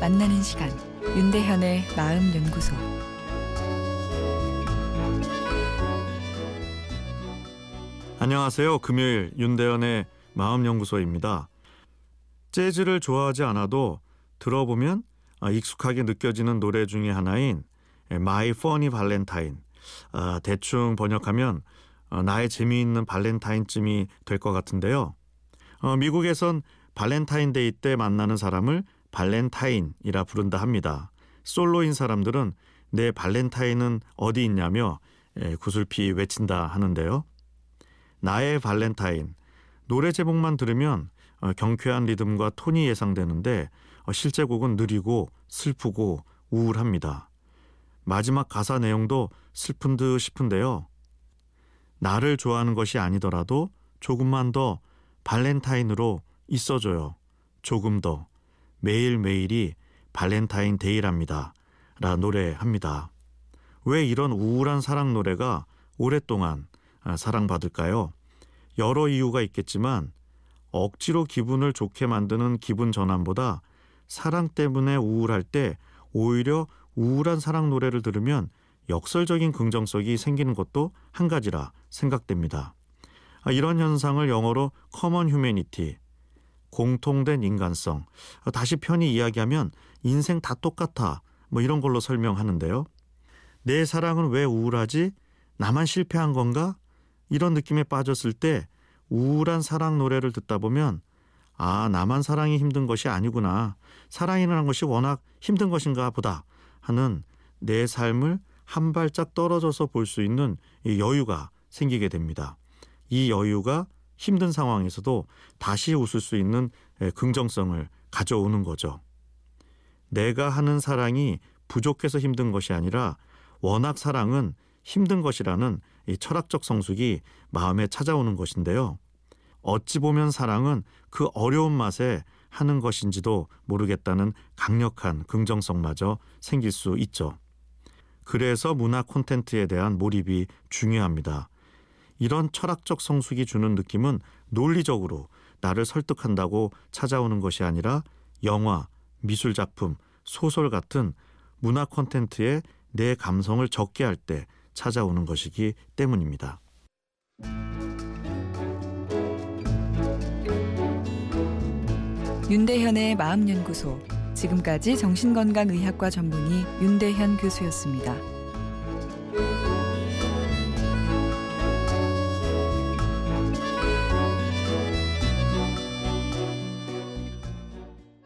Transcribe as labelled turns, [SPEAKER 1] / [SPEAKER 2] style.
[SPEAKER 1] 만나는 시간 윤대현의 마음 연구소
[SPEAKER 2] 안녕하세요. 금요일 윤대현의 마음 연구소입니다. 재즈를 좋아하지 않아도 들어보면 아, 익숙하게 느껴지는 노래 중에 하나인 Funny Valentine. 아, 대충 번역하면 어, 나의 재미있는 발렌타인쯤이 될 것 같은데요. 어, 미국에선 발렌타인데이 때 만나는 사람을 발렌타인이라 부른다 합니다. 솔로인 사람들은 내 발렌타인은 어디 있냐며 예, 구슬피 외친다 하는데요. 나의 발렌타인 노래 제목만 들으면 어, 경쾌한 리듬과 톤이 예상되는데 어, 실제 곡은 느리고 슬프고 우울합니다. 마지막 가사 내용도 슬픈 듯 싶은데요. 나를 좋아하는 것이 아니더라도 조금만 더 발렌타인으로 있어줘요. 조금 더. 매일매일이 발렌타인 데이랍니다. 라 노래합니다. 왜 이런 우울한 사랑 노래가 오랫동안 아, 사랑받을까요? 여러 이유가 있겠지만 억지로 기분을 좋게 만드는 기분 전환보다 사랑 때문에 우울할 때 오히려 우울한 사랑 노래를 들으면 역설적인 긍정성이 생기는 것도 한 가지라 생각됩니다. 아, 이런 현상을 영어로 common humanity, 공통된 인간성, 아, 다시 편히 이야기하면 인생 다 똑같아, 뭐 이런 걸로 설명하는데요. 내 사랑은 왜 우울하지? 나만 실패한 건가? 이런 느낌에 빠졌을 때 우울한 사랑 노래를 듣다 보면 아, 나만 사랑이 힘든 것이 아니구나. 사랑이라는 것이 워낙 힘든 것인가 보다 하는 내 삶을 한 발짝 떨어져서 볼 수 있는 여유가 생기게 됩니다. 이 여유가 힘든 상황에서도 다시 웃을 수 있는 긍정성을 가져오는 거죠. 내가 하는 사랑이 부족해서 힘든 것이 아니라 워낙 사랑은 힘든 것이라는 철학적 성숙이 마음에 찾아오는 것인데요. 어찌 보면 사랑은 그 어려운 맛에 하는 것인지도 모르겠다는 강력한 긍정성마저 생길 수 있죠. 그래서 문화 콘텐츠에 대한 몰입이 중요합니다. 이런 철학적 성숙이 주는 느낌은 논리적으로 나를 설득한다고 찾아오는 것이 아니라 영화, 미술 작품, 소설 같은 문화 콘텐츠에 내 감성을 적게 할 때 찾아오는 것이기 때문입니다.
[SPEAKER 1] 윤대현의 마음연구소 지금까지 정신건강의학과 전문의 윤대현 교수였습니다.